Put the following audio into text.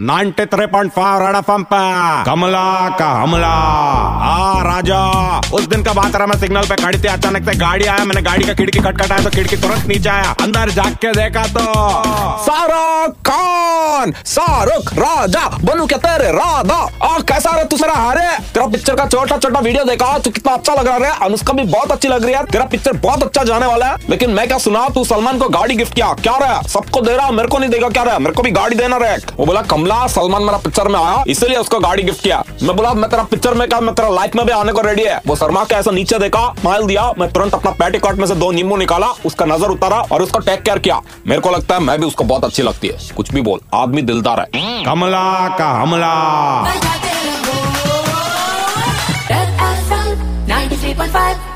93.5 red FM पे। कमला का हमला। आ, राजा, उस दिन का बात रहा, मैं सिग्नल पे खड़ी थी, अचानक से गाड़ी आया, मैंने गाड़ी का खिड़की खटखटाया तो खिड़की तुरंत नीचे आया। अंदर जाग के देखा तो शाहरुख खान, शाहरुख राजा, बनू क्या तेरे राधा। और कैसा रे तू सरा तेरा पिक्चर का छोटा छोटा वीडियो देखा, तू कितना अच्छा लग रहा है। अनुष्का भी बहुत अच्छी लग रही है। तेरा पिक्चर बहुत अच्छा जाने वाला है। लेकिन मैं क्या सुना, तू सलमान को गाड़ी गिफ्ट किया? क्या रहा है? सबको दे रहा, मेरे को नहीं देगा, क्या रहा मेरे को भी गाड़ी देना रहे वो बोला, कमला, सलमान मेरा पिक्चर में आया, इसलिए उसको गाड़ी गिफ्ट किया। मैं बोला, मैं तेरा पिक्चर में क्या, मैं तेरा लाइफ में भी आने को रेडी है? वो शर्मा के ऐसा नीचे देखा स्माइल दिया। मैं तुरंत अपना पेटिकॉट में से दो नींबू निकाला, उसका नज़र उतारा और उसको टेक केयर किया। मेरे को लगता है, मैं भी उसको बहुत अच्छी लगती है। कुछ भी बोल, आदमी दिलदार है। कमला का हमला। One five.